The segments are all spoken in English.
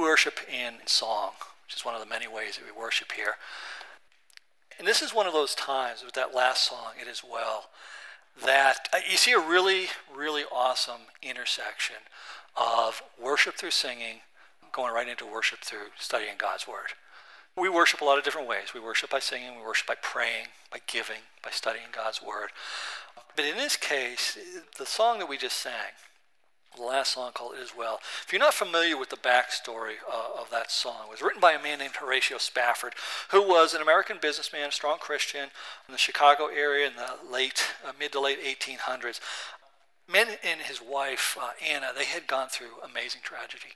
worship in song, which is one of the many ways that we worship here. And this is one of those times with that last song, It Is Well, that uh, you see a really, really awesome intersection of worship through singing, going right into worship through studying God's Word. We worship a lot of different ways. We worship by singing, we worship by praying, by giving, by studying God's Word. But in this case, the song that we just sang, the last song called Is Well. If you're not familiar with the backstory uh, of that song, it was written by a man named Horatio Spafford, who was an American businessman, a strong Christian in the Chicago area in the late, uh, mid to late 1800s. Men and his wife, uh, Anna, they had gone through amazing tragedy.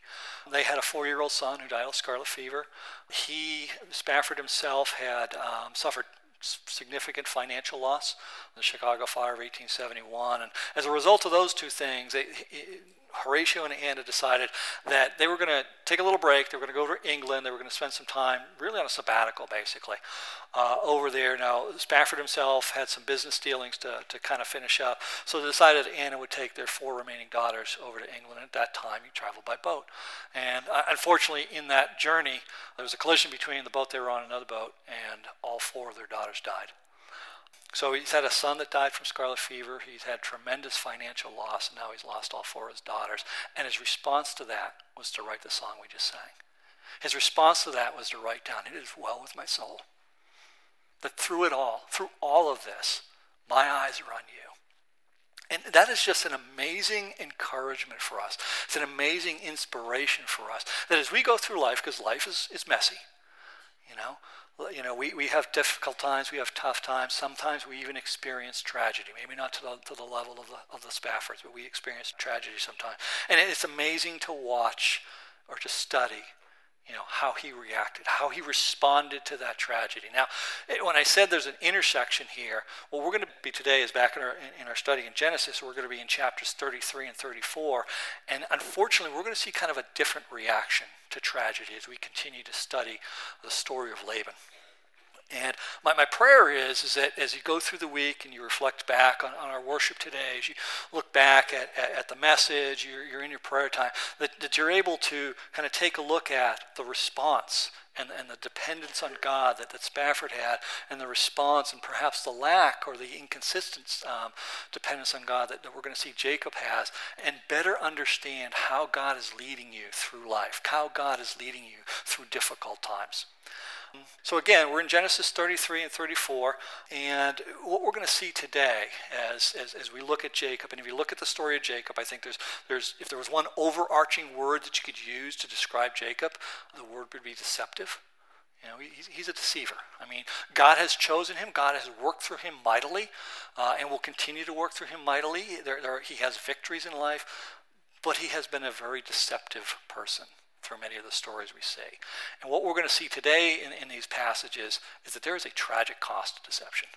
They had a four year old son who died of scarlet fever. He, Spafford himself, had um, suffered significant financial loss, the Chicago Fire of 1871. And as a result of those two things, they, Horatio and Anna decided that they were going to take a little break. They were going to go to England. They were going to spend some time, really on a sabbatical, basically, uh, over there. Now, Spafford himself had some business dealings to, to kind of finish up. So they decided Anna would take their four remaining daughters over to England. At that time, you traveled by boat. And uh, unfortunately, in that journey, there was a collision between the boat they were on and another boat, and all four of their daughters died. So he's had a son that died from scarlet fever. He's had tremendous financial loss, and now he's lost all four of his daughters. And his response to that was to write the song we just sang. His response to that was to write down, It is well with my soul. That through it all, through all of this, my eyes are on you. And that is just an amazing encouragement for us. It's an amazing inspiration for us. That as we go through life, because life is, is messy, you know, you know, we, we have difficult times, we have tough times. Sometimes we even experience tragedy. Maybe not to the, to the level of the, of the Spaffords, but we experience tragedy sometimes. And it's amazing to watch or to study, you know, how he reacted, how he responded to that tragedy. Now, when I said there's an intersection here, what we're going to be today is back in our, in our study in Genesis, we're going to be in chapters 33 and 34. And unfortunately, we're going to see kind of a different reaction to tragedy as we continue to study the story of Laban. And my, my prayer is, is that as you go through the week and you reflect back on, on our worship today, as you look back at, at, at the message, you're, you're in your prayer time, that, that you're able to kind of take a look at the response and, and the dependence on God that, that Spafford had, and the response and perhaps the lack or the inconsistent um, dependence on God that, that we're going to see Jacob has, and better understand how God is leading you through life, how God is leading you through difficult times. So again, we're in Genesis 33 and 34, and what we're going to see today as, as, as, we look at Jacob, and if you look at the story of Jacob, I think there's, there's, if there was one overarching word that you could use to describe Jacob, the word would be deceptive. You know, he's, a deceiver. I mean, God has chosen him. God has worked through him mightily, uh, and will continue to work through him mightily. There, there, he has victories in life, but he has been a very deceptive person through many of the stories we see. And what we're going to see today in, in these passages is that there is a tragic cost to deception.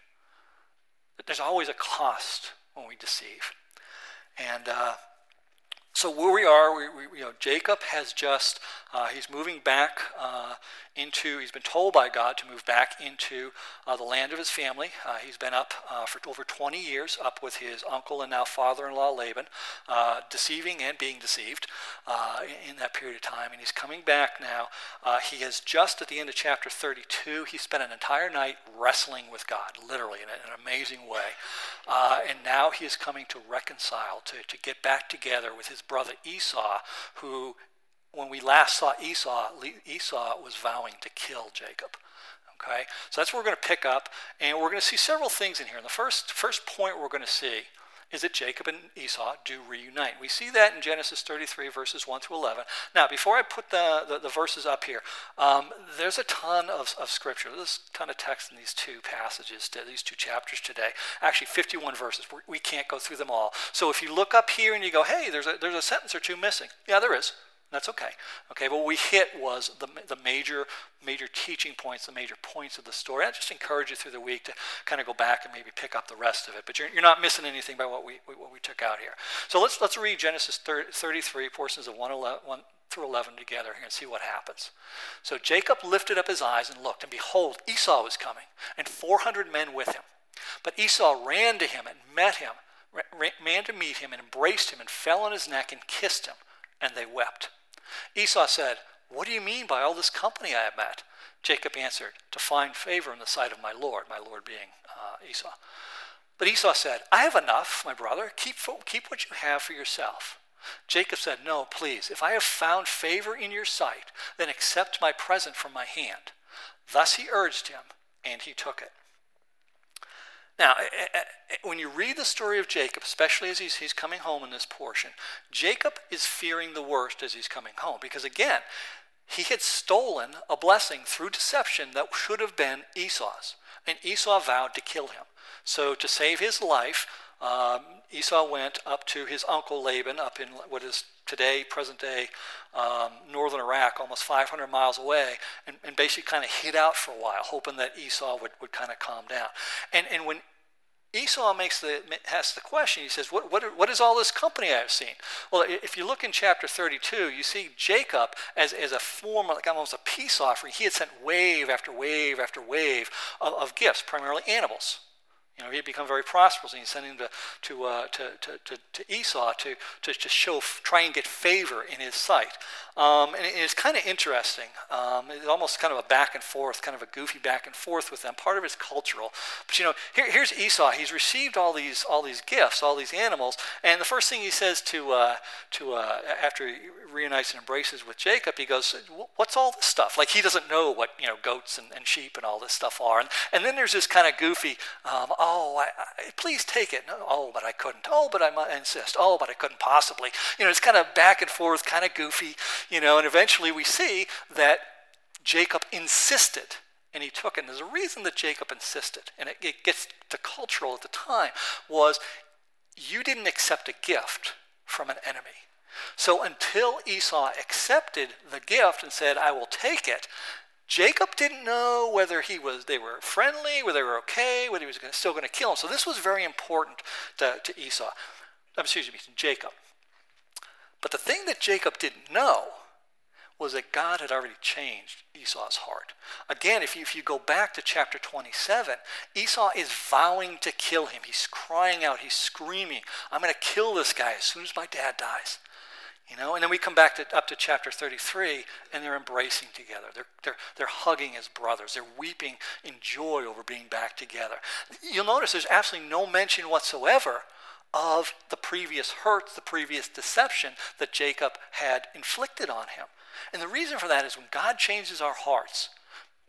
There's always a cost when we deceive. And uh, so where we are, we, we, you know, Jacob has just, uh, he's moving back uh, into, he's been told by God to move back into uh, the land of his family. Uh, he's been up uh, for over 20 years, up with his uncle and now father-in-law Laban, uh, deceiving and being deceived in that period of time. And he's coming back now. he has just, at the end of chapter 32, he spent an entire night wrestling with God, literally, in, an amazing way. and now he is coming to reconcile, to, to get back together with his brother Esau, who when we last saw Esau, Esau was vowing to kill Jacob. Okay, so that's where we're going to pick up, and we're going to see several things in here. And the first first point we're going to see is that Jacob and Esau do reunite. We see that in Genesis 33, verses 1 through 11. Now, before I put the, the, the verses up here, um, there's a ton of, of scripture. There's a ton of text in these two passages, these two chapters today. Actually, 51 verses. We're, we can not go through them all. So if you look up here and you go, hey, there's a, there's a sentence or two missing. Yeah, there is. That's okay. Okay, what we hit was the, the major major teaching points, the major points of the story. I just encourage you through the week to kind of go back and maybe pick up the rest of it. But you're, you're not missing anything by what we, what we took out here. So let's, let's read Genesis 30, 33, portions of 1, 11, 1 through 11 together here and see what happens. So Jacob lifted up his eyes and looked, and behold, Esau was coming, and 400 men with him. But Esau ran to him and met him, ran to meet him and embraced him and fell on his neck and kissed him, and they wept. Esau said, What do you mean by all this company I have met? Jacob answered, To find favor in the sight of my Lord, my Lord being uh, Esau. But Esau said, I have enough, my brother. Keep, keep what you have for yourself. Jacob said, No, please. If I have found favor in your sight, then accept my present from my hand. Thus he urged him, and he took it. Now, eh, eh, eh, when you read the story of Jacob, especially as he's, he's coming home in this portion, Jacob is fearing the worst as he's coming home. Because again, he had stolen a blessing through deception that should have been Esau's. And Esau vowed to kill him. So, to save his life, um, Esau went up to his uncle Laban, up in what is today, present day, um, northern Iraq, almost 500 miles away, and, and basically kind of hid out for a while, hoping that Esau would, would kind of calm down. And, and when Esau makes the asks the question. He says, what, what, what is all this company I have seen?" Well, if you look in chapter 32, you see Jacob as, as a form, like almost a peace offering. He had sent wave after wave after wave of, of gifts, primarily animals. You know, he had become very prosperous, and he sent him to to, uh, to, to, to, to, Esau to, to, to show, try and get favor in his sight. Um, and it's kind of interesting. Um, it's almost kind of a back and forth, kind of a goofy back and forth with them. Part of it's cultural. But you know, here, here's Esau. He's received all these all these gifts, all these animals, and the first thing he says to uh, to uh, after he reunites and embraces with Jacob, he goes, "What's all this stuff?" Like he doesn't know what you know goats and, and sheep and all this stuff are. And, and then there's this kind of goofy, um, "Oh, I, I, please take it." Oh, but I couldn't. Oh, but I might insist. Oh, but I couldn't possibly. You know, it's kind of back and forth, kind of goofy. You know, and eventually we see that Jacob insisted and he took it. And there's a reason that Jacob insisted, and it, it gets to cultural at the time, was you didn't accept a gift from an enemy. So until Esau accepted the gift and said, I will take it, Jacob didn't know whether he was they were friendly, whether they were okay, whether he was still going to kill him. So this was very important to, to Esau. Uh, excuse me, to Jacob. But the thing that Jacob didn't know was that God had already changed Esau's heart. Again, if you, if you go back to chapter 27, Esau is vowing to kill him. He's crying out, he's screaming, I'm going to kill this guy as soon as my dad dies. You know, and then we come back to, up to chapter 33, and they're embracing together. They're, they're, they're hugging as brothers. They're weeping in joy over being back together. You'll notice there's absolutely no mention whatsoever of the previous hurts, the previous deception that Jacob had inflicted on him. And the reason for that is when God changes our hearts,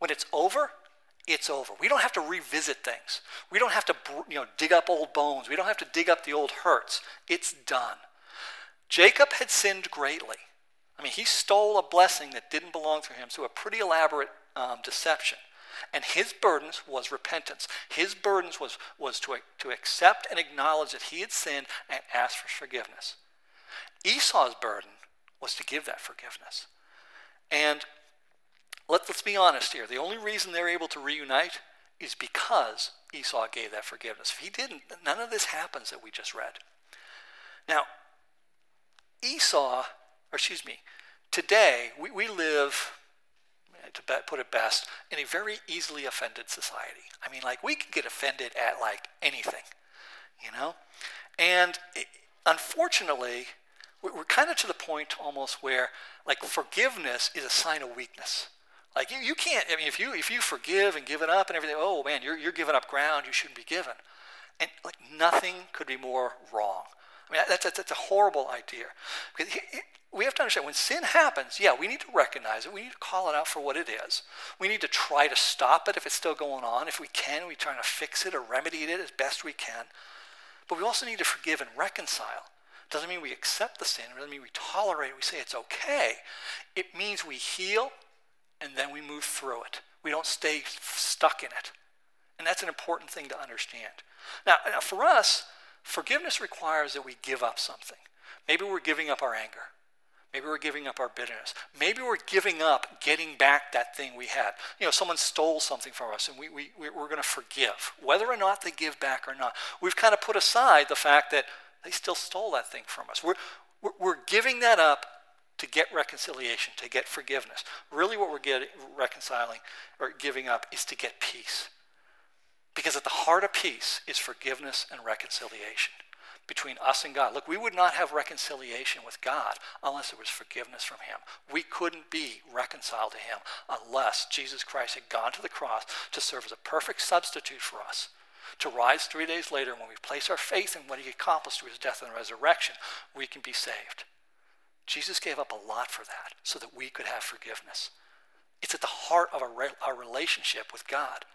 when it's over, it's over. We don't have to revisit things. We don't have to you know, dig up old bones. We don't have to dig up the old hurts. It's done. Jacob had sinned greatly. I mean, he stole a blessing that didn't belong to him through a pretty elaborate um, deception. And his burdens was repentance. His burdens was, was to, to accept and acknowledge that he had sinned and ask for forgiveness. Esau's burden was to give that forgiveness. And let, let's be honest here. The only reason they're able to reunite is because Esau gave that forgiveness. If he didn't, none of this happens that we just read. Now, Esau, or excuse me, today we, we live to put it best, in a very easily offended society. I mean, like, we can get offended at, like, anything, you know? And it, unfortunately, we're kind of to the point almost where, like, forgiveness is a sign of weakness. Like, you, you can't, I mean, if you, if you forgive and give it up and everything, oh, man, you're, you're giving up ground you shouldn't be given. And, like, nothing could be more wrong. I mean, that's, that's, that's a horrible idea. Because we have to understand when sin happens, yeah, we need to recognize it. We need to call it out for what it is. We need to try to stop it if it's still going on. If we can, we try to fix it or remedy it as best we can. But we also need to forgive and reconcile. Doesn't mean we accept the sin. It doesn't mean we tolerate it. We say it's okay. It means we heal and then we move through it. We don't stay stuck in it. And that's an important thing to understand. Now, for us, forgiveness requires that we give up something. Maybe we're giving up our anger. Maybe we're giving up our bitterness. Maybe we're giving up getting back that thing we had. You know, someone stole something from us and we, we, we're going to forgive, whether or not they give back or not. We've kind of put aside the fact that they still stole that thing from us. We're, we're, giving that up to get reconciliation, to get forgiveness. Really, what we're getting, reconciling or giving up is to get peace. Because at the heart of peace is forgiveness and reconciliation. between us and God. Look, we would not have reconciliation with God unless there was forgiveness from Him. We couldn't be reconciled to Him unless Jesus Christ had gone to the cross to serve as a perfect substitute for us. To rise three days later, when we place our faith in what He accomplished through His death and resurrection, we can be saved. Jesus gave up a lot for that so that we could have forgiveness. It's at the heart of our, re- our relationship with God.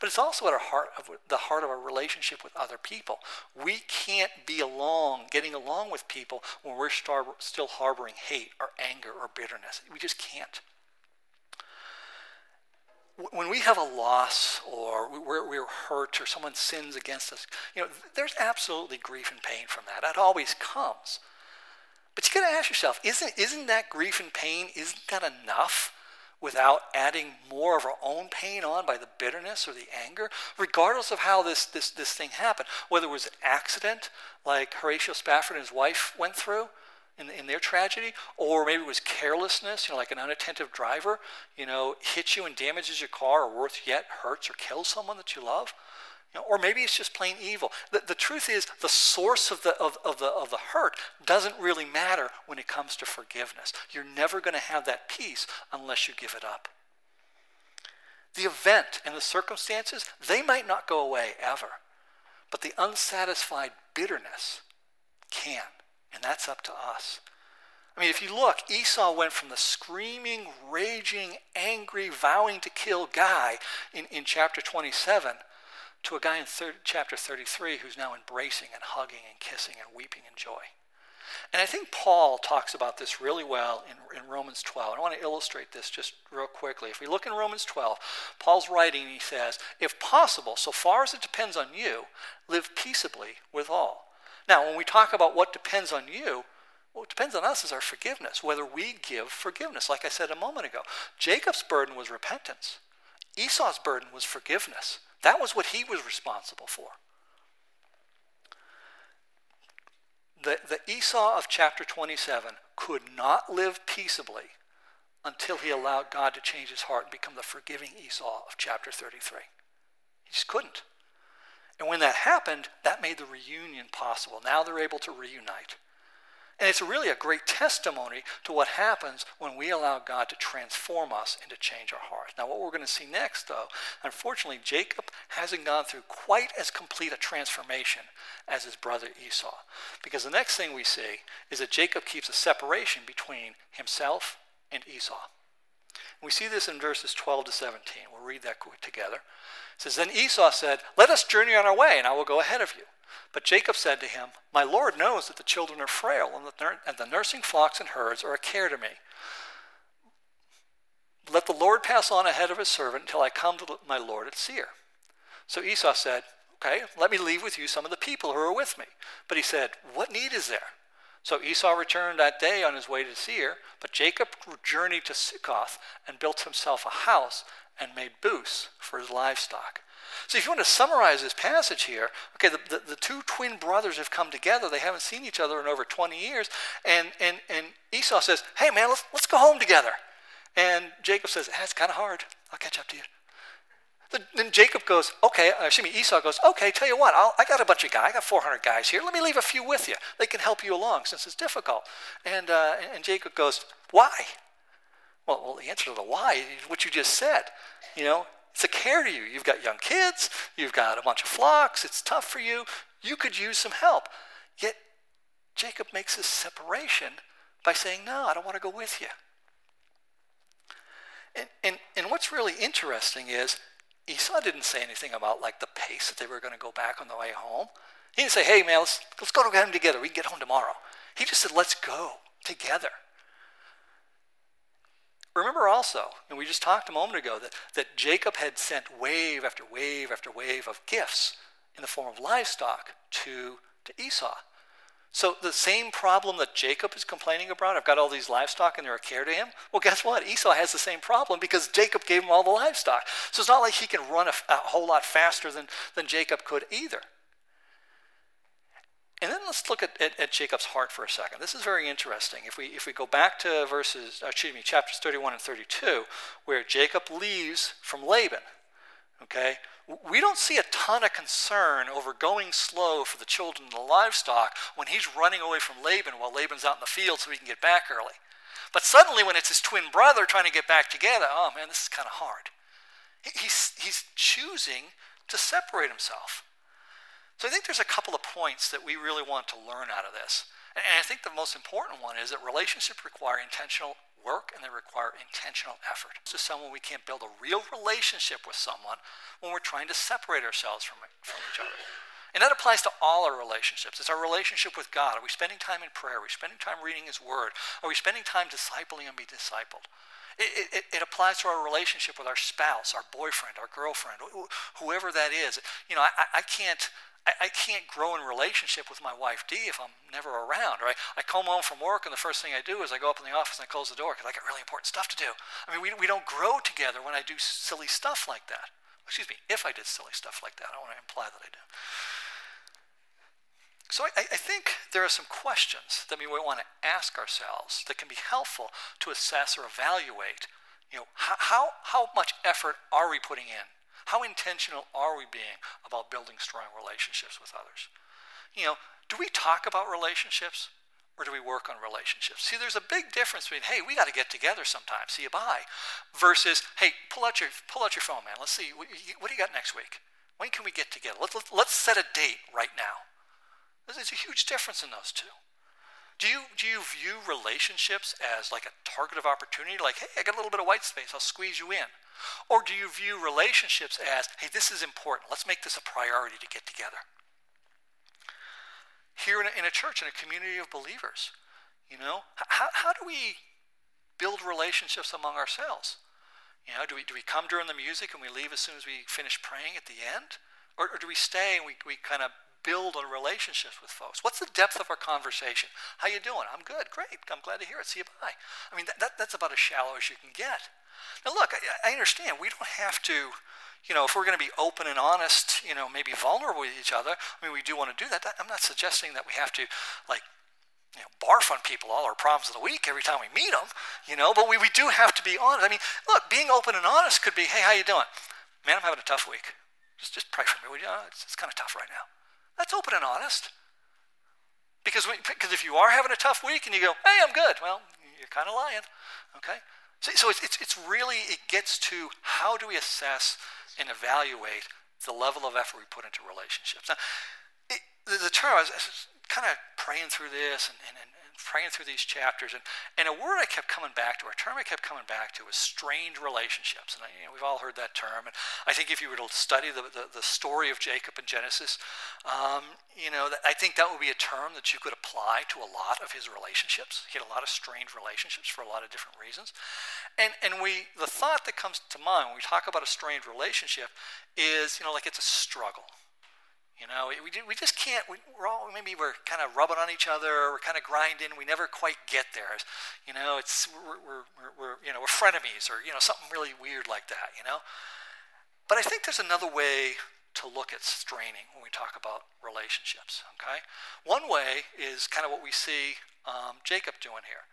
But it's also at our heart of the heart of our relationship with other people. We can't be along, getting along with people when we're star- still harboring hate or anger or bitterness. We just can't. When we have a loss or we're, we're hurt or someone sins against us, you know, there's absolutely grief and pain from that. That always comes. But you got to ask yourself, isn't, isn't that grief and pain, isn't that enough without adding more of our own pain on by the bitterness or the anger, regardless of how this, this, this thing happened? Whether it was an accident, like Horatio Spafford and his wife went through in, in their tragedy, or maybe it was carelessness, you know, like an unattentive driver, you know, hits you and damages your car, or worse yet, hurts or kills someone that you love. You know, or maybe it's just plain evil. The, the truth is, the source of the, of, of, the, of the hurt doesn't really matter when it comes to forgiveness. You're never going to have that peace unless you give it up. The event and the circumstances, they might not go away ever, but the unsatisfied bitterness can, and that's up to us. I mean, if you look, Esau went from the screaming, raging, angry, vowing to kill guy in, in chapter 27 to a guy in third, chapter 33 who's now embracing and hugging and kissing and weeping in joy. And I think Paul talks about this really well in, in Romans 12. I want to illustrate this just real quickly. If we look in Romans 12, Paul's writing, he says, If possible, so far as it depends on you, live peaceably with all. Now, when we talk about what depends on you, what depends on us is our forgiveness, whether we give forgiveness. Like I said a moment ago, Jacob's burden was repentance, Esau's burden was forgiveness. That was what he was responsible for. The, the Esau of chapter 27 could not live peaceably until he allowed God to change his heart and become the forgiving Esau of chapter 33. He just couldn't. And when that happened, that made the reunion possible. Now they're able to reunite. And it's really a great testimony to what happens when we allow God to transform us and to change our hearts. Now, what we're going to see next, though, unfortunately, Jacob hasn't gone through quite as complete a transformation as his brother Esau. Because the next thing we see is that Jacob keeps a separation between himself and Esau. We see this in verses 12 to 17. We'll read that together. It says, Then Esau said, Let us journey on our way, and I will go ahead of you. But Jacob said to him, My Lord knows that the children are frail, and, the, and the nursing flocks and herds are a care to me. Let the Lord pass on ahead of his servant until I come to my Lord at Seir. So Esau said, Okay, let me leave with you some of the people who are with me. But he said, What need is there? So Esau returned that day on his way to Seir, but Jacob journeyed to Succoth and built himself a house and made booths for his livestock. So if you want to summarize this passage here, okay, the, the, the, two twin brothers have come together. They haven't seen each other in over 20 years. And, and, and Esau says, hey, man, let's, let's go home together. And Jacob says, ah, it's kind of hard. I'll catch up to you. Then Jacob goes, okay, uh, excuse me, Esau goes, okay, tell you what, I'll, I got a bunch of guys, I got 400 guys here. Let me leave a few with you. They can help you along since it's difficult. And, uh, and Jacob goes, why? Well, well, the answer to the why is what you just said. You know, it's a care to you. You've got young kids, you've got a bunch of flocks, it's tough for you. You could use some help. Yet Jacob makes this separation by saying, No, I don't want to go with you. And, and, and what's really interesting is Esau didn't say anything about like the pace that they were going to go back on the way home. He didn't say, hey, man, let's, let's go to home together. We can get home tomorrow. He just said, let's go together. Remember also, and we just talked a moment ago, that, that Jacob had sent wave after wave after wave of gifts in the form of livestock to, to Esau. So the same problem that Jacob is complaining about, I've got all these livestock and they're a care to him. Well, guess what? Esau has the same problem because Jacob gave him all the livestock. So it's not like he can run a, a whole lot faster than, than Jacob could either. And then let's look at, at, at, Jacob's heart for a second. This is very interesting. If we, if we go back to verses, uh, excuse me, chapters 31 and 32, where Jacob leaves from Laban, Okay? We don't see a ton of concern over going slow for the children and the livestock when he's running away from Laban while Laban's out in the field so he can get back early. But suddenly, when it's his twin brother trying to get back together, oh man, this is kind of hard. He's, he's choosing to separate himself. So I think there's a couple of points that we really want to learn out of this. And I think the most important one is that relationships require intentional work and they require intentional effort. To someone we can't build a real relationship with someone when we're trying to separate ourselves from, from each other. And that applies to all our relationships. It's our relationship with God. Are we spending time in prayer? Are we spending time reading His Word? Are we spending time discipling and be discipled? It, it, it, applies to our relationship with our spouse, our boyfriend, our girlfriend, whoever that is. You know, I, I can't I, I, can't grow in relationship with my wife Dee if I'm never around. Right? I come home from work and the first thing I do is I go up in the office and I close the door because I got really important stuff to do. I mean, we, we don't grow together when I do silly stuff like that. Excuse me, if I did silly stuff like that. I don't want to imply that I do. So I, I think there are some questions that we want to ask ourselves that can be helpful to assess or evaluate. You know, how, how, how much effort are we putting in how intentional are we being about building strong relationships with others? You know, do we talk about relationships or do we work on relationships? See, there's a big difference between, hey, we got to get together sometime, see you bye, versus, hey, pull out your, pull out your phone, man. Let's see, what, do you got next week? When can we get together? Let's, let's set a date right now. There's a huge difference in those two. Do you, do you view relationships as like a target of opportunity? Like, hey, I got a little bit of white space, I'll squeeze you in. Or do you view relationships as, hey, this is important, let's make this a priority to get together? Here in a, in a church, in a community of believers, you know, how, how do we build relationships among ourselves? You know, do we, do we come during the music and we leave as soon as we finish praying at the end? Or, or do we stay and we, we kind of build on relationships with folks? What's the depth of our conversation? How you doing? I'm good. Great. I'm glad to hear it. See you bye. I mean, that, that, that's about as shallow as you can get. Now, look, I, I understand we don't have to, you know, if we're going to be open and honest, you know, maybe vulnerable with each other, I mean, we do want to do that. I'm not suggesting that we have to, like, you know, barf on people all our problems of the week every time we meet them, you know, but we, we do have to be honest. I mean, look, being open and honest could be, hey, how you doing? Man, I'm having a tough week. Just, just pray for me. You? Uh, it's, it's kind of tough right now. That's open and honest. Because, we, because if you are having a tough week and you go, hey, I'm good, well, you're kind of lying, okay? So, so it's, it's, it's really, it gets to how do we assess and evaluate the level of effort we put into relationships. Now, it, the, the term, I was, was kind of praying through this and, and, and praying through these chapters, and, and a word I kept coming back to, a term I kept coming back to, was strained relationships. And I, you know, we've all heard that term. And I think if you were to study the, the, the story of Jacob in Genesis, um, you know, that, I think that would be a term that you could apply to a lot of his relationships. He had a lot of strained relationships for a lot of different reasons. And, and we, the thought that comes to mind when we talk about a strained relationship is, you know, like it's a struggle you know, we, we just can't, we, are all, maybe we're kind of rubbing on each other, we're kind of grinding, we never quite get there. You know, it's, we're, we're, we're, you know, we're frenemies or, you know, something really weird like that, you know. But I think there's another way to look at straining when we talk about relationships, okay? One way is kind of what we see um, Jacob doing here.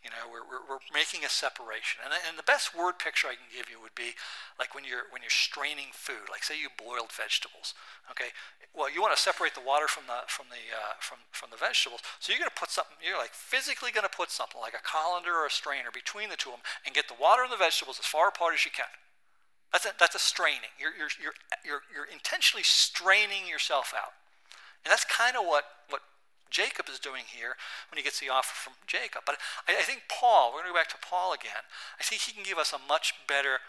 You know, we're, we're, we're, making a separation. And, and the best word picture I can give you would be like when you're, when you're straining food, like say you boiled vegetables, okay? Well, you want to separate the water from the, from the, uh, from, from the vegetables. So you're going to put something, you're like physically going to put something like a colander or a strainer between the two of them and get the water and the vegetables as far apart as you can. That's a, that's a straining. You're, you're, you're, you're, you're intentionally straining yourself out. And that's kind of what, what Jacob is doing here when he gets the offer from Jacob. But I, I think Paul, we're going to go back to Paul again, I think he can give us a much better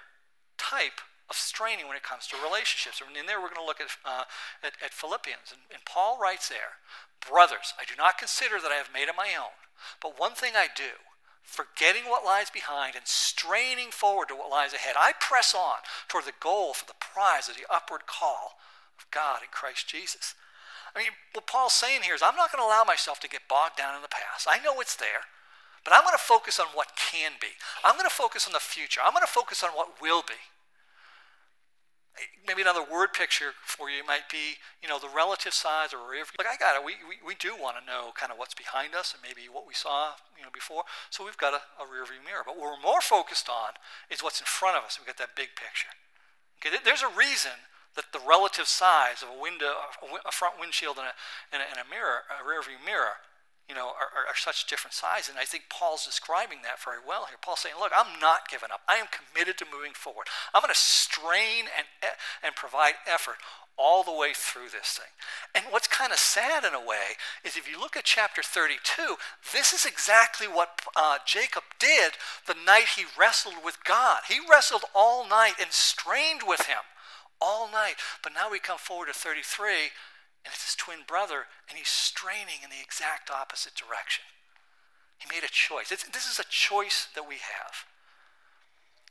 type of straining when it comes to relationships. And in there, we're going to look at, uh, at, at, Philippians. And, and Paul writes there Brothers, I do not consider that I have made it my own, but one thing I do. Forgetting what lies behind and straining forward to what lies ahead, I press on toward the goal for the prize of the upward call of God in Christ Jesus. I mean, what Paul's saying here is I'm not going to allow myself to get bogged down in the past. I know it's there, but I'm going to focus on what can be. I'm going to focus on the future. I'm going to focus on what will be. Maybe another word picture for you might be, you know, the relative size or if, like I got it. We, we, we do want to know kind of what's behind us and maybe what we saw, you know, before. So we've got a, a rear view mirror. But what we're more focused on is what's in front of us. We've got that big picture. Okay, there's a reason that the relative size of a window, a front windshield, and a, and a, and a mirror, a rear view mirror, you know, are, are, are, such different size. And I think Paul's describing that very well here. Paul's saying, look, I'm not giving up. I am committed to moving forward. I'm going to strain and, and provide effort all the way through this thing. And what's kind of sad in a way is if you look at chapter 32, this is exactly what uh, Jacob did the night he wrestled with God. He wrestled all night and strained with him all night. But now we come forward to 33, and it's his twin brother, and he's straining in the exact opposite direction. He made a choice. It's, this is a choice that we have.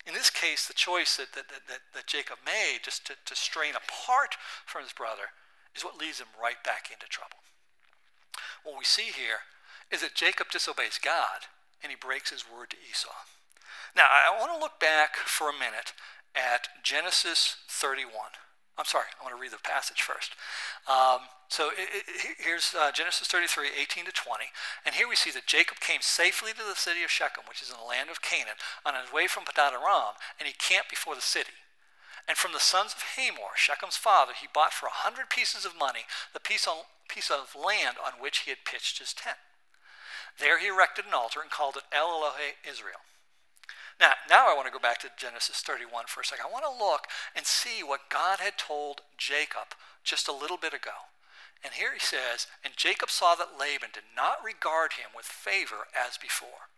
In this case, the choice that, that, that, that Jacob made just to, to strain apart from his brother is what leads him right back into trouble. What we see here is that Jacob disobeys God and he breaks his word to Esau. Now, I want to look back for a minute at Genesis 31. I'm sorry, I want to read the passage first. Um, so it, it, here's uh, Genesis 33, 18 to 20. And here we see that Jacob came safely to the city of Shechem, which is in the land of Canaan, on his way from Padan Aram, and he camped before the city. And from the sons of Hamor, Shechem's father, he bought for a hundred pieces of money the piece, on, piece of land on which he had pitched his tent. There he erected an altar and called it El Elohe Israel. Now, now I want to go back to Genesis 31 for a second. I want to look and see what God had told Jacob just a little bit ago. And here he says, And Jacob saw that Laban did not regard him with favor as before.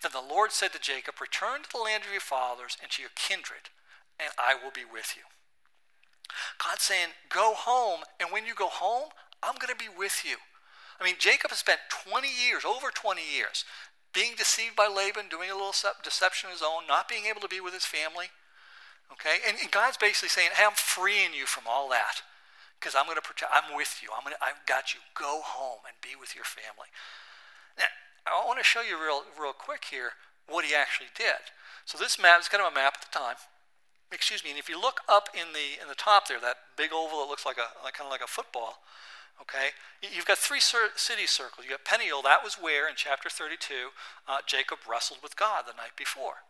Then the Lord said to Jacob, Return to the land of your fathers and to your kindred, and I will be with you. God's saying, Go home, and when you go home, I'm going to be with you. I mean, Jacob has spent 20 years, over 20 years, being deceived by Laban, doing a little deception of his own, not being able to be with his family. Okay? And, and God's basically saying, hey, I'm freeing you from all that because I'm going to protect, I'm with you. I'm going to, I've got you. Go home and be with your family. Now, I want to show you real, real quick here what he actually did. So this map is kind of a map at the time. Excuse me. And if you look up in the in the top there, that big oval that looks like a like, kind of like a football, Okay? You've got three city circles. You got Peniel, that was where in chapter 32 uh, Jacob wrestled with God the night before.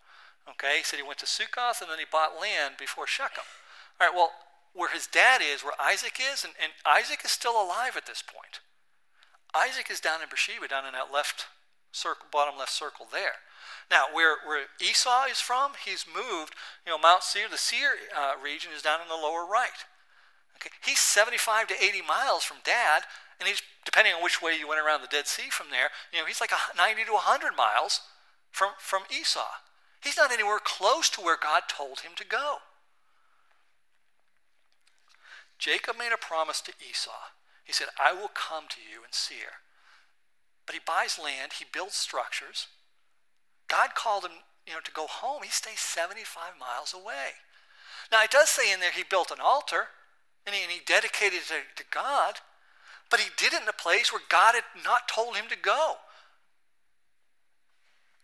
Okay? He said he went to Succoth and then he bought land before Shechem. All right, well, where his dad is, where Isaac is, and, and Isaac is still alive at this point. Isaac is down in Beersheba, down in that left circle, bottom left circle there. Now, where, where Esau is from, he's moved, you know, Mount Seir, the Seir uh, region is down in the lower right. Okay? He's 75 to 80 miles from dad, and he's, depending on which way you went around the Dead Sea from there, you know, he's like 90 to 100 miles from, from Esau. He's not anywhere close to where God told him to go. Jacob made a promise to Esau. He said, I will come to you in Seir. But he buys land, he builds structures. God called him you know, to go home. He stays 75 miles away. Now, it does say in there he built an altar and he, and he dedicated it to, God, but he did it in a place where God had not told him to go.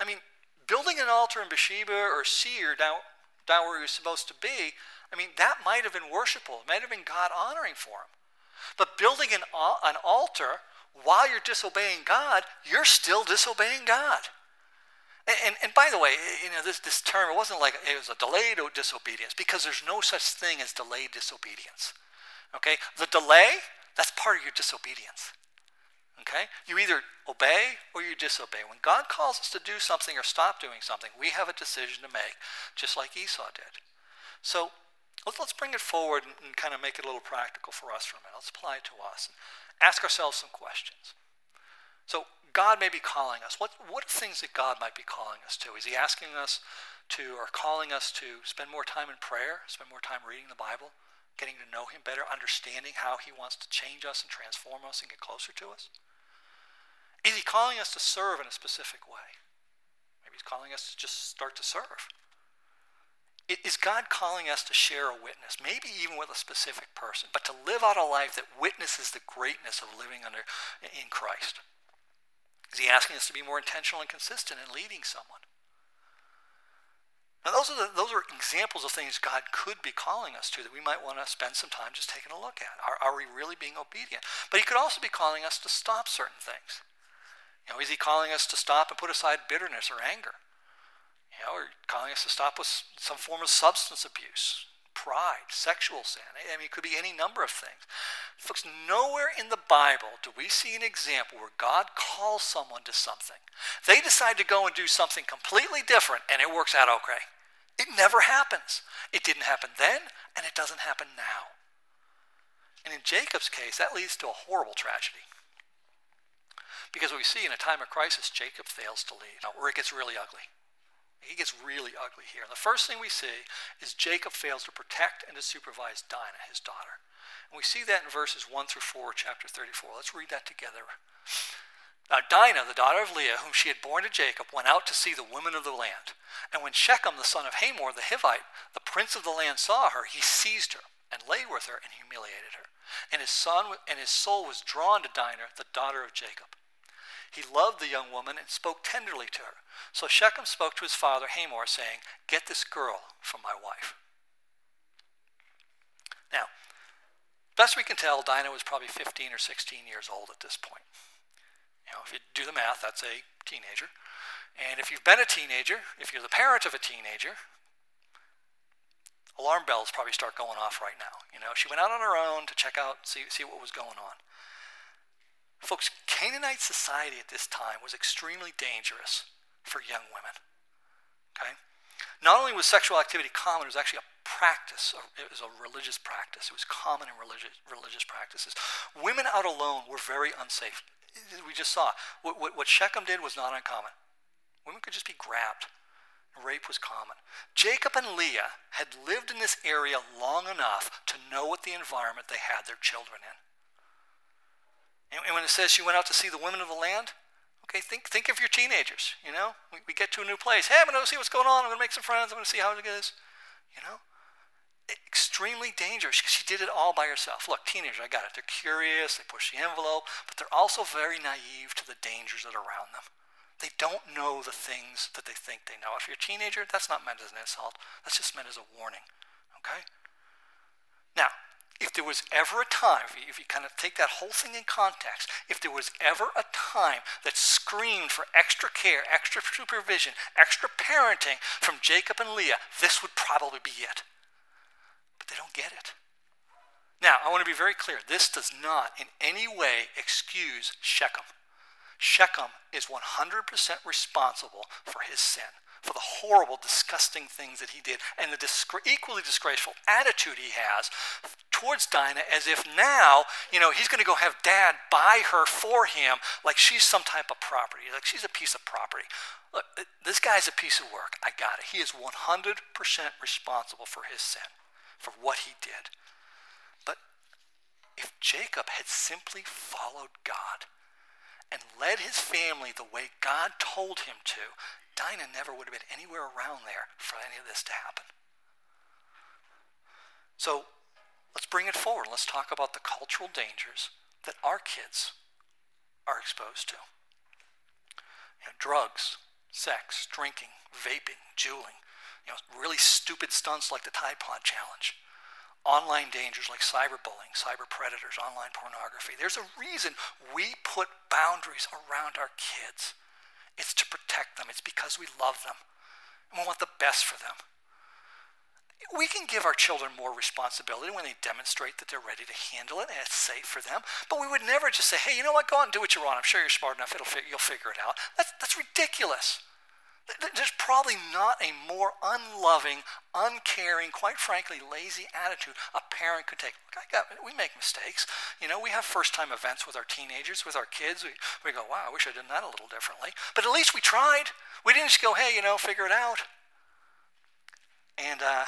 I mean, building an altar in Beersheba or Seir down, down where he was supposed to be, I mean, that might have been worshipful. It might have been God honoring for him. But building an, an altar while you're disobeying God, you're still disobeying God. And, and, and, by the way, you know, this, this term, it wasn't like it was a delayed disobedience because there's no such thing as delayed disobedience. Okay? The delay, that's part of your disobedience. Okay? You either obey or you disobey. When God calls us to do something or stop doing something, we have a decision to make, just like Esau did. So let's, bring it forward and, and kind of make it a little practical for us for a minute. Let's apply it to us and ask ourselves some questions. So God may be calling us. What, what are things that God might be calling us to? Is he asking us to or calling us to spend more time in prayer, spend more time reading the Bible? Getting to know Him better, understanding how He wants to change us and transform us and get closer to us? Is He calling us to serve in a specific way? Maybe He's calling us to just start to serve. Is God calling us to share a witness, maybe even with a specific person, but to live out a life that witnesses the greatness of living under in Christ? Is He asking us to be more intentional and consistent in leading someone? Now, those are, the, those are examples of things God could be calling us to that we might want to spend some time just taking a look at. Are, are we really being obedient? But He could also be calling us to stop certain things. You know, is He calling us to stop and put aside bitterness or anger? You know, or calling us to stop with some form of substance abuse, pride, sexual sin. I mean, it could be any number of things. Folks, nowhere in the Bible do we see an example where God calls someone to something. They decide to go and do something completely different and it works out okay. It never happens. It didn't happen then, and it doesn't happen now. And in Jacob's case, that leads to a horrible tragedy. Because we see in a time of crisis, Jacob fails to lead, where it gets really ugly. He gets really ugly here. And the first thing we see is Jacob fails to protect and to supervise Dinah, his daughter. And we see that in verses 1 through 4, chapter 34. Let's read that together. Now, Dinah, the daughter of Leah, whom she had borne to Jacob, went out to see the women of the land. And when Shechem, the son of Hamor, the Hivite, the prince of the land, saw her, he seized her and lay with her and humiliated her. And his son and his soul was drawn to Dinah, the daughter of Jacob. He loved the young woman and spoke tenderly to her. So Shechem spoke to his father Hamor, saying, Get this girl from my wife. Now, best we can tell, Dinah was probably 15 or 16 years old at this point. You know, if you do the math, that's a teenager. And if you've been a teenager, if you're the parent of a teenager, alarm bells probably start going off right now. You know, she went out on her own to check out, see, see what was going on. Folks, Canaanite society at this time was extremely dangerous for young women. Okay? Not only was sexual activity common, it was actually a practice. It was a religious practice. It was common in religious, religious practices. Women out alone were very unsafe. We just saw what, what, what Shechem did was not uncommon. Women could just be grabbed. Rape was common. Jacob and Leah had lived in this area long enough to know what the environment they had their children in. And, and when it says she went out to see the women of the land, okay, think, think of your teenagers, you know? We, we get to a new place. Hey, I'm going to see what's going on. I'm going to make some friends. I'm going to see how it goes, you know? Extremely dangerous. She did it all by herself. Look, teenagers, I got it. They're curious. They push the envelope, but they're also very naive to the dangers that are around them. They don't know the things that they think they know. If you're a teenager, that's not meant as an insult. That's just meant as a warning. Okay? Now, if there was ever a time, if you, if you, kind of take that whole thing in context, if there was ever a time that screamed for extra care, extra supervision, extra parenting from Jacob and Leah, this would probably be it. But they don't get it. Now, I want to be very clear. This does not in any way excuse Shechem. Shechem is 100% responsible for his sin, for the horrible, disgusting things that he did, and the equally disgraceful attitude he has towards Dinah as if now, you know, he's going to go have dad buy her for him like she's some type of property, like she's a piece of property. Look, this guy's a piece of work. I got it. He is 100% responsible for his sin, for what he did. But if Jacob had simply followed God, and led his family the way God told him to, Dinah never would have been anywhere around there for any of this to happen. So let's bring it forward. Let's talk about the cultural dangers that our kids are exposed to. You know, drugs, sex, drinking, vaping, juuling, you know, really stupid stunts like the Tide Pod Challenge online dangers like cyberbullying, cyber predators, online pornography. There's a reason we put boundaries around our kids. It's to protect them, it's because we love them and we want the best for them. We can give our children more responsibility when they demonstrate that they're ready to handle it and it's safe for them. But we would never just say, hey, you know what, go out and do what you want. I'm sure you're smart enough, It'll, you'll figure it out. That's, that's ridiculous. There's probably not a more unloving, uncaring, quite frankly, lazy attitude a parent could take. Look, I got, we make mistakes. You know, we have first-time events with our teenagers, with our kids. We, we go, wow, I wish I'd done that a little differently. But at least we tried. We didn't just go, hey, you know, figure it out. And uh,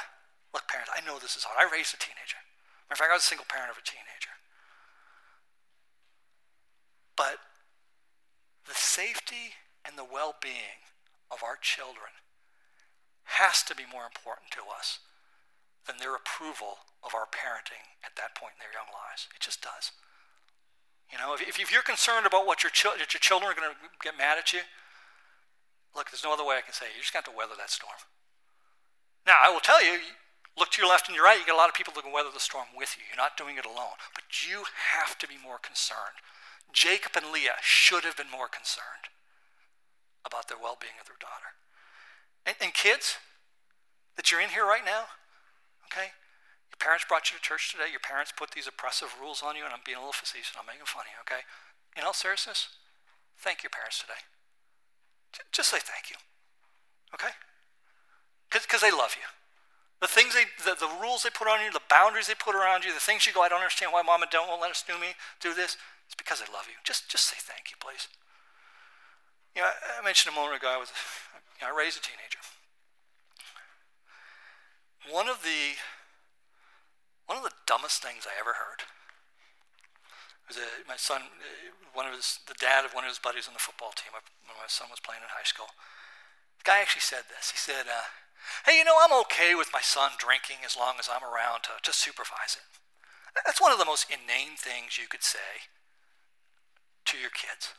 look, parents, I know this is hard. I raised a teenager. Of fact, I was a single parent of a teenager. But the safety and the well-being of our children has to be more important to us than their approval of our parenting at that point in their young lives. It just does. You know, if, if you're concerned about what your, your children are going to get mad at you, look, there's no other way I can say it. You just got to weather that storm. Now, I will tell you, look to your left and your right, you get a lot of people that can weather the storm with you. You're not doing it alone. But you have to be more concerned. Jacob and Leah should have been more concerned about their well being of their daughter. And, and kids that you're in here right now, okay, Your parents brought you to church today. Your parents put these oppressive rules on you, and I'm being a little facetious. I'm making fun of you, okay? In all seriousness, thank your parents today. Just say thank you, okay? Because they love you. The things they, the, the rules they put on you, the boundaries they put around you, the things you go, I don't understand why and dad won't let us do me do this. It's because they love you. Just, just say thank you, please. You know, I, mentioned a moment ago I was, you know, I raised a teenager. One of the, one of the dumbest things I ever heard was a, my son, one of his, the dad of one of his buddies on the football team when my son was playing in high school. The guy actually said this. He said, uh, Hey, you know, I'm okay with my son drinking as long as I'm around to just supervise it. That's one of the most inane things you could say to your kids.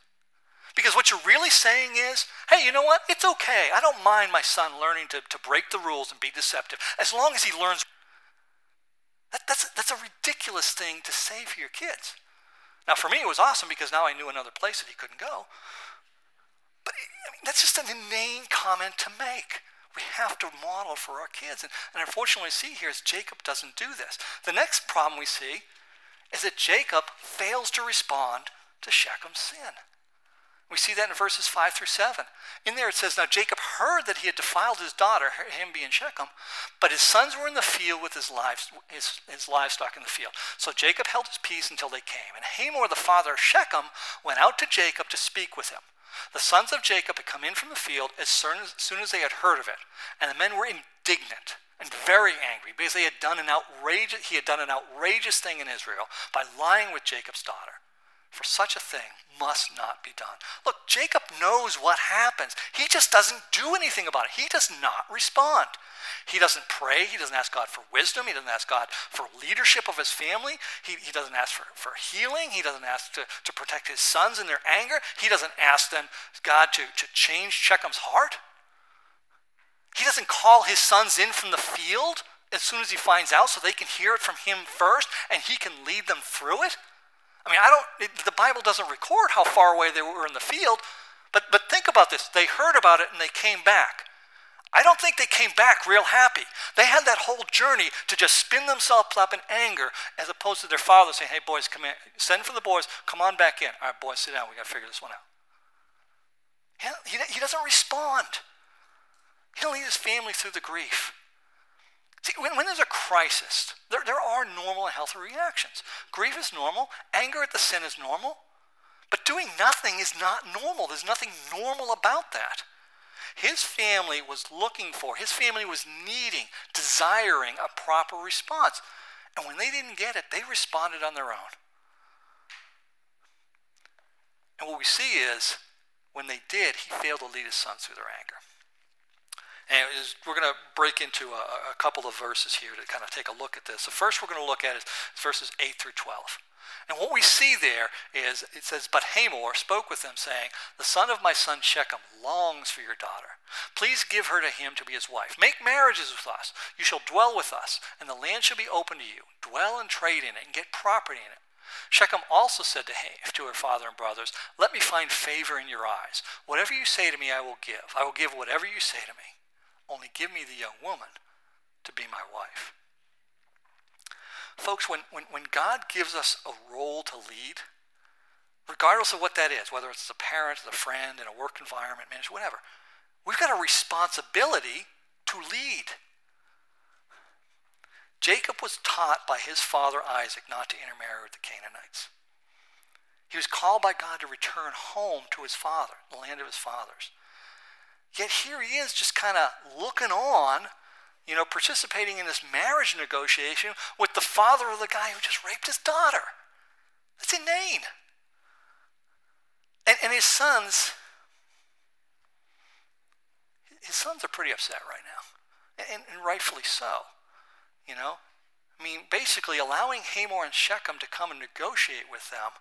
Because what you're really saying is, hey, you know what? It's okay. I don't mind my son learning to, to break the rules and be deceptive as long as he learns. That, that's, that's a ridiculous thing to say for your kids. Now, for me, it was awesome because now I knew another place that he couldn't go. But I mean, that's just an inane comment to make. We have to model for our kids. And, and unfortunately, we see here is Jacob doesn't do this. The next problem we see is that Jacob fails to respond to Shechem's sin. We see that in verses 5 through 7. In there it says, Now Jacob heard that he had defiled his daughter, him being Shechem, but his sons were in the field with his, lives, his, his livestock in the field. So Jacob held his peace until they came. And Hamor, the father of Shechem, went out to Jacob to speak with him. The sons of Jacob had come in from the field as soon as, they had heard of it, and the men were indignant and very angry because they had done an outrageous, he had done an outrageous thing in Israel by lying with Jacob's daughter. For such a thing must not be done. Look, Jacob knows what happens. He just doesn't do anything about it. He does not respond. He doesn't pray. He doesn't ask God for wisdom. He doesn't ask God for leadership of his family. He, he doesn't ask for, for healing. He doesn't ask to, to protect his sons in their anger. He doesn't ask them, God to, to change Shechem's heart. He doesn't call his sons in from the field as soon as he finds out so they can hear it from him first and he can lead them through it. I mean, I don't, it, the Bible doesn't record how far away they were in the field, but, but think about this. They heard about it and they came back. I don't think they came back real happy. They had that whole journey to just spin themselves up in anger as opposed to their father saying, hey, boys, come in. Send for the boys. Come on back in. All right, boys, sit down. we got to figure this one out. He, he, he doesn't respond. He'll lead his family through the grief. See, when, when, there's a crisis, there, there are normal and healthy reactions. Grief is normal, anger at the sin is normal, but doing nothing is not normal. There's nothing normal about that. His family was looking for, his family was needing, desiring a proper response. And when they didn't get it, they responded on their own. And what we see is, when they did, he failed to lead his sons through their anger. And is, we're going to break into a, a, couple of verses here to kind of take a look at this. The first we're going to look at is verses 8 through 12. And what we see there is it says, But Hamor spoke with them, saying, The son of my son Shechem longs for your daughter. Please give her to him to be his wife. Make marriages with us. You shall dwell with us, and the land shall be open to you. Dwell and trade in it, and get property in it. Shechem also said to, to her father and brothers, Let me find favor in your eyes. Whatever you say to me, I will give. I will give whatever you say to me. Give me the young woman to be my wife. Folks, when, when, when God gives us a role to lead, regardless of what that is, whether it's a parent, a friend, in a work environment, manager, whatever, we've got a responsibility to lead. Jacob was taught by his father Isaac not to intermarry with the Canaanites. He was called by God to return home to his father, the land of his fathers. Yet here he is just kind of looking on, you know, participating in this marriage negotiation with the father of the guy who just raped his daughter. That's inane. And, and his sons, his sons are pretty upset right now, and, and rightfully so. You know, I mean, basically allowing Hamor and Shechem to come and negotiate with them,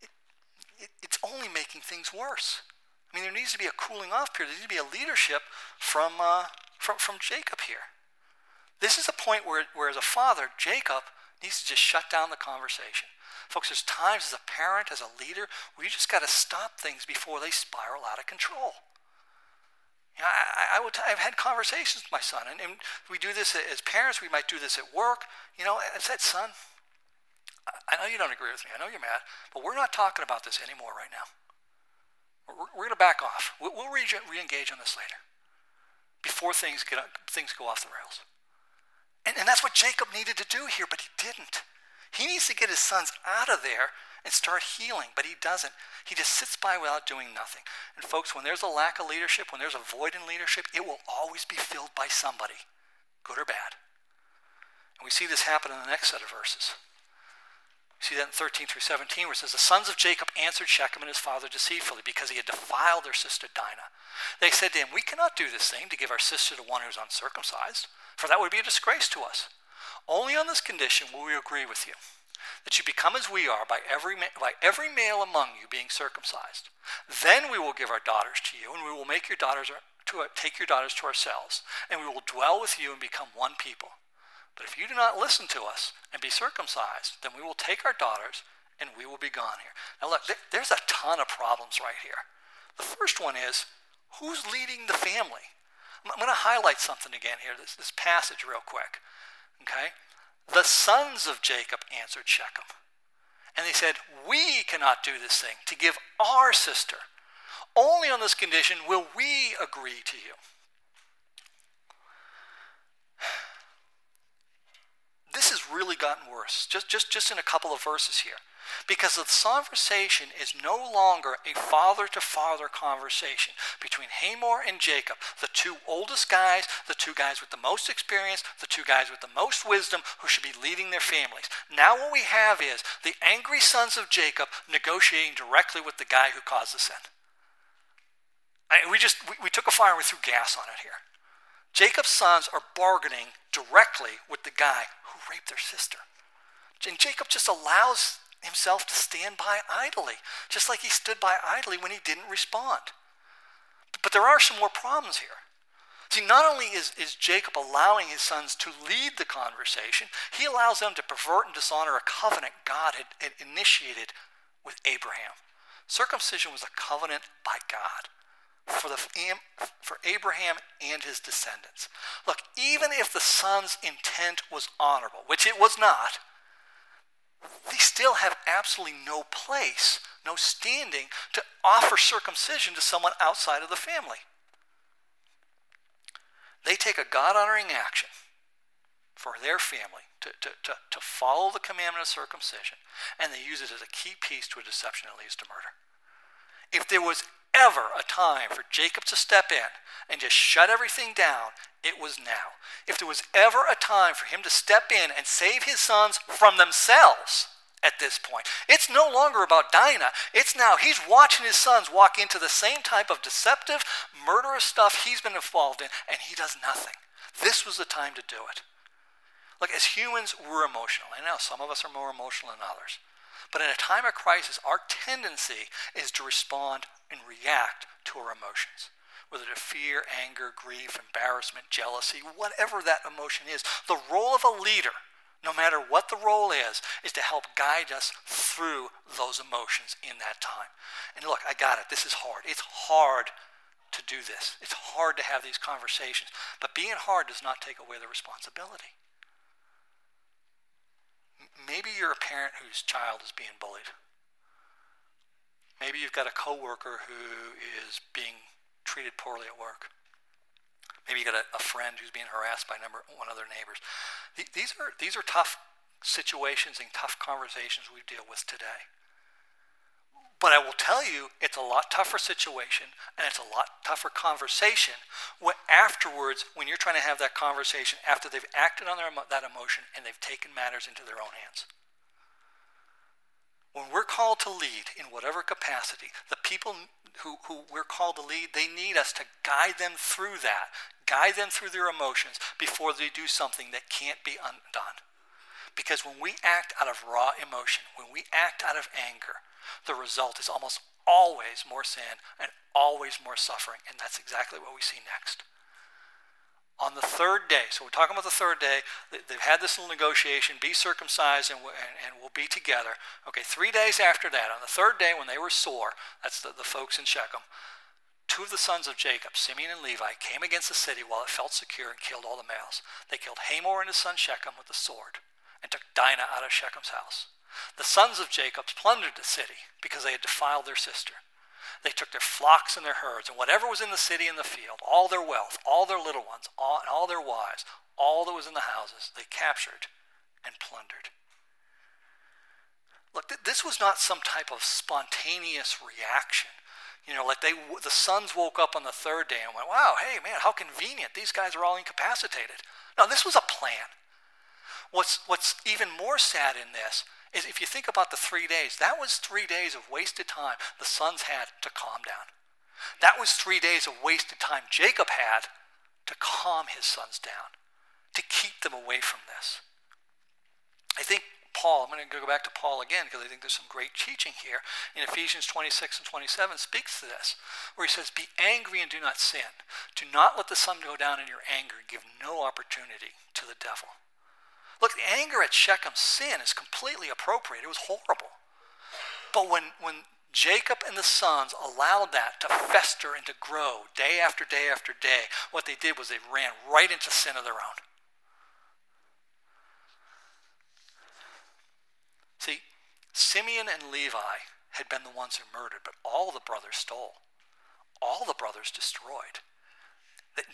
it, it, it's only making things worse. I mean, there needs to be a cooling off period. There needs to be a leadership from, uh, from, from Jacob here. This is a point where, where, as a father, Jacob needs to just shut down the conversation. Folks, there's times as a parent, as a leader, where you just got to stop things before they spiral out of control. You know, I, I would t- I've had conversations with my son, and, and we do this as parents. We might do this at work. You know, I said, son, I know you don't agree with me. I know you're mad, but we're not talking about this anymore right now. We're, we're going to back off. We'll, re- engage on this later before things, get, things go off the rails. And, and that's what Jacob needed to do here, but he didn't. He needs to get his sons out of there and start healing, but he doesn't. He just sits by without doing nothing. And folks, when there's a lack of leadership, when there's a void in leadership, it will always be filled by somebody, good or bad. And we see this happen in the next set of verses. See that in 13 through 17, where it says, The sons of Jacob answered Shechem and his father deceitfully because he had defiled their sister Dinah. They said to him, We cannot do this thing to give our sister to one who is uncircumcised, for that would be a disgrace to us. Only on this condition will we agree with you that you become as we are by every, by every male among you being circumcised. Then we will give our daughters to you, and we will make your daughters to, take your daughters to ourselves, and we will dwell with you and become one people. But if you do not listen to us and be circumcised, then we will take our daughters and we will be gone here. Now, look, there's a ton of problems right here. The first one is who's leading the family? I'm going to highlight something again here, this, this passage, real quick. Okay? The sons of Jacob answered Shechem. And they said, We cannot do this thing to give our sister. Only on this condition will we agree to you. This has really gotten worse, just, just, just in a couple of verses here. Because the conversation is no longer a father to father conversation between Hamor and Jacob, the two oldest guys, the two guys with the most experience, the two guys with the most wisdom who should be leading their families. Now, what we have is the angry sons of Jacob negotiating directly with the guy who caused the sin. I, we just we, we took a fire and we threw gas on it here. Jacob's sons are bargaining directly with the guy raped their sister. And Jacob just allows himself to stand by idly, just like he stood by idly when he didn't respond. But there are some more problems here. See, not only is, is Jacob allowing his sons to lead the conversation, he allows them to pervert and dishonor a covenant God had, had initiated with Abraham. Circumcision was a covenant by God for, the, for Abraham and his descendants. Look, even if the son's intent was honorable, which it was not, they still have absolutely no place, no standing to offer circumcision to someone outside of the family. They take a God honoring action for their family to, to, to, to follow the commandment of circumcision, and they use it as a key piece to a deception that leads to murder. If there was ever a time for Jacob to step in and just shut everything down, it was now. If there was ever a time for him to step in and save his sons from themselves at this point, it's no longer about Dinah. It's now he's watching his sons walk into the same type of deceptive, murderous stuff he's been involved in, and he does nothing. This was the time to do it. Look, as humans, we're emotional. I know some of us are more emotional than others. But in a time of crisis, our tendency is to respond and react to our emotions. Whether to fear, anger, grief, embarrassment, jealousy, whatever that emotion is. The role of a leader, no matter what the role is, is to help guide us through those emotions in that time. And look, I got it. This is hard. It's hard to do this. It's hard to have these conversations. But being hard does not take away the responsibility. Maybe you're a parent whose child is being bullied. Maybe you've got a coworker who is being treated poorly at work. Maybe you got a, a friend who's being harassed by number one other neighbors. These are these are tough situations and tough conversations we deal with today. But I will tell you, it's a lot tougher situation and it's a lot tougher conversation when afterwards, when you're trying to have that conversation after they've acted on their, that emotion and they've taken matters into their own hands. When we're called to lead in whatever capacity, the people who, who we're called to lead, they need us to guide them through that, guide them through their emotions before they do something that can't be undone. Because when we act out of raw emotion, when we act out of anger, the result is almost always more sin and always more suffering. And that's exactly what we see next. On the third day, so we're talking about the third day, they've had this little negotiation be circumcised and, and, we'll be together. Okay, three days after that, on the third day when they were sore, that's the, the folks in Shechem, two of the sons of Jacob, Simeon and Levi, came against the city while it felt secure and killed all the males. They killed Hamor and his son Shechem with the sword and took Dinah out of Shechem's house. The sons of Jacob plundered the city because they had defiled their sister. They took their flocks and their herds and whatever was in the city and the field, all their wealth, all their little ones, all, all their wives, all that was in the houses, they captured and plundered. Look, th- this was not some type of spontaneous reaction. You know, like they, the sons woke up on the third day and went, wow, hey, man, how convenient. These guys are all incapacitated. No, this was a plan. What's, what's even more sad in this is if you think about the three days, that was three days of wasted time the sons had to calm down. That was three days of wasted time Jacob had to calm his sons down, to keep them away from this. I think Paul, I'm going to go back to Paul again because I think there's some great teaching here. In Ephesians 26 and 27 speaks to this, where he says, Be angry and do not sin. Do not let the sun go down in your anger give no opportunity to the devil. Look, the anger at Shechem's sin is completely appropriate. It was horrible. But when, when Jacob and the sons allowed that to fester and to grow day after day after day, what they did was they ran right into sin of their own. See, Simeon and Levi had been the ones who murdered, but all the brothers stole. All the brothers destroyed.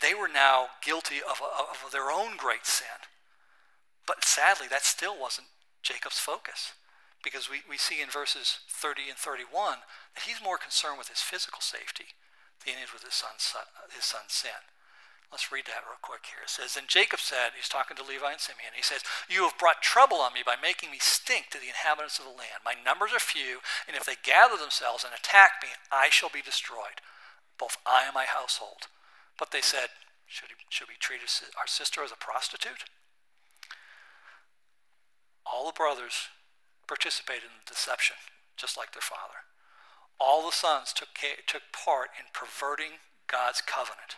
They were now guilty of, of their own great sin. But sadly, that still wasn't Jacob's focus. Because we, we see in verses 30 and 31 that he's more concerned with his physical safety than he is with his son's, his son's sin. Let's read that real quick here. It says, And Jacob said, he's talking to Levi and Simeon, he says, You have brought trouble on me by making me stink to the inhabitants of the land. My numbers are few, and if they gather themselves and attack me, I shall be destroyed, both I and my household. But they said, Should, he, should we treat our sister as a prostitute? All the brothers participated in the deception, just like their father. All the sons took, took part in perverting God's covenant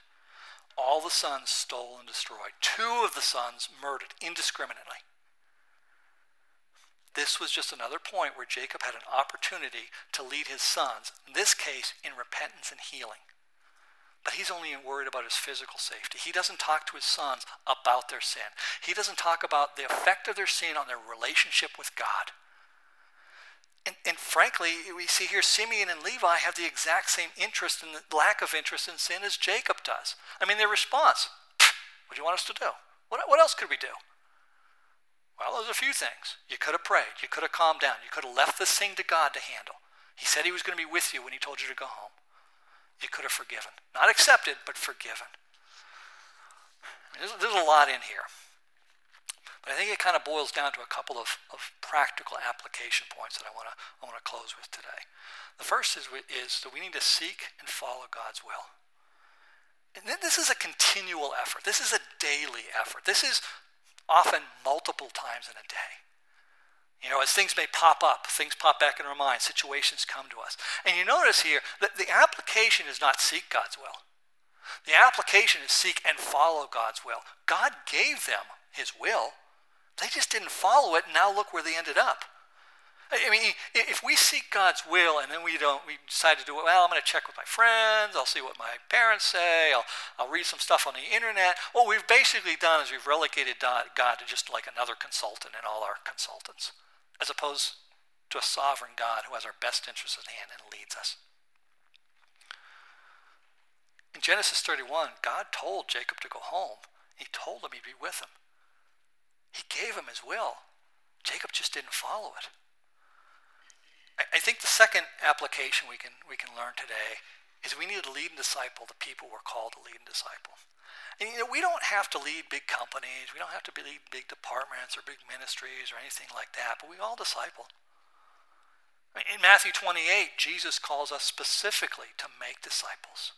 all the sons stole and destroyed. Two of the sons murdered indiscriminately. This was just another point where Jacob had an opportunity to lead his sons, in this case, in repentance and healing. But he's only worried about his physical safety. He doesn't talk to his sons about their sin. He doesn't talk about the effect of their sin on their relationship with God. And, and, frankly, we see here Simeon and Levi have the exact same interest and lack of interest in sin as Jacob does. I mean, their response, what do you want us to do? What, what else could we do? Well, there's a few things. You could have prayed. You could have calmed down. You could have left this thing to God to handle. He said he was going to be with you when he told you to go home. You could have forgiven. Not accepted, but forgiven. There's, there's a lot in here. But I think it kind of boils down to a couple of, of practical application points that I want to I want to close with today. The first is, is that we need to seek and follow God's will. And this is a continual effort. This is a daily effort. This is often multiple times in a day. You know, as things may pop up, things pop back in our mind, situations come to us. And you notice here that the application is not seek God's will. The application is seek and follow God's will. God gave them his will. They just didn't follow it, and now look where they ended up. I mean, if we seek God's will and then we don't, we decide to do it, well, I'm going to check with my friends, I'll see what my parents say, I'll, I'll read some stuff on the internet. What we've basically done is we've relegated God to just like another consultant and all our consultants, as opposed to a sovereign God who has our best interests at hand and leads us. In Genesis 31, God told Jacob to go home. He told him he'd be with him. He gave him his will. Jacob just didn't follow it. I, think the second application we can, we can learn today is we need to lead and disciple the people we're called to lead and disciple. And you know, we don't have to lead big companies. We don't have to lead big departments or big ministries or anything like that, but we all disciple. In Matthew 28, Jesus calls us specifically to make disciples.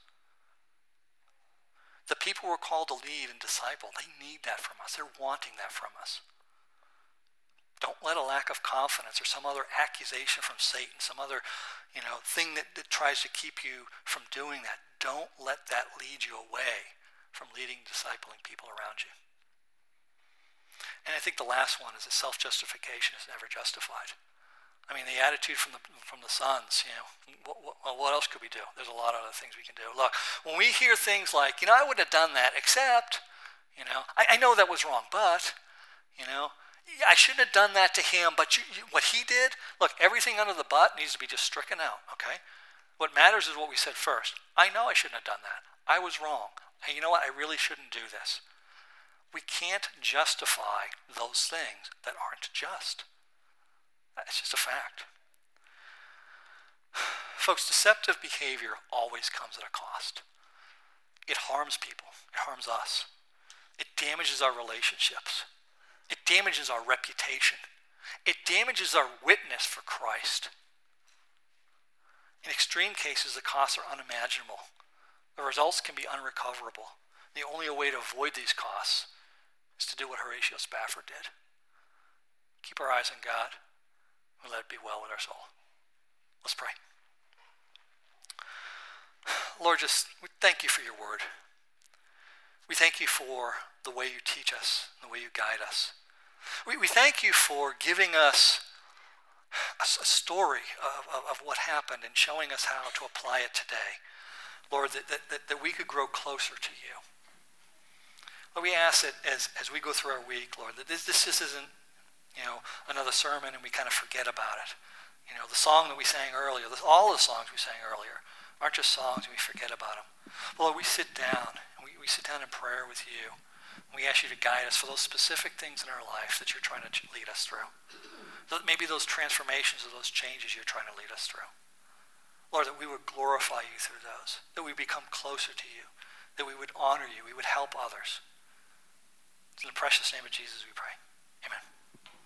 The people we're called to lead and disciple, they need that from us. They're wanting that from us. Don't let a lack of confidence or some other accusation from Satan, some other, you know, thing that, that tries to keep you from doing that. Don't let that lead you away from leading, discipling people around you. And I think the last one is that self-justification is never justified. I mean, the attitude from the from the sons. You know, what, what, what else could we do? There's a lot of other things we can do. Look, when we hear things like, you know, I wouldn't have done that, except, you know, I, I know that was wrong, but, you know, I shouldn't have done that to him. But you, you, what he did, look, everything under the butt needs to be just stricken out. Okay. What matters is what we said first. I know I shouldn't have done that. I was wrong. And you know what? I really shouldn't do this. We can't justify those things that aren't just. That's just a fact. Folks, deceptive behavior always comes at a cost. It harms people, it harms us, it damages our relationships, it damages our reputation, it damages our witness for Christ. In extreme cases, the costs are unimaginable. The results can be unrecoverable. The only way to avoid these costs is to do what Horatio Spafford did. Keep our eyes on God and let it be well with our soul. Let's pray. Lord, just we thank you for your word. We thank you for the way you teach us, the way you guide us. We, we thank you for giving us a, a story of, of, of, what happened and showing us how to apply it today. Lord, that, that, that we could grow closer to you. Lord, we ask that as, as we go through our week, Lord, that this, this just isn't you know, another sermon and we kind of forget about it. You know, the song that we sang earlier, all the songs we sang earlier aren't just songs and we forget about them. Lord, we sit down and we, we sit down in prayer with you. We ask you to guide us for those specific things in our life that you're trying to lead us through. Maybe those transformations or those changes you're trying to lead us through. Lord, that we would glorify you through those, that we become closer to you, that we would honor you, we would help others. It's in the precious name of Jesus we pray. Amen.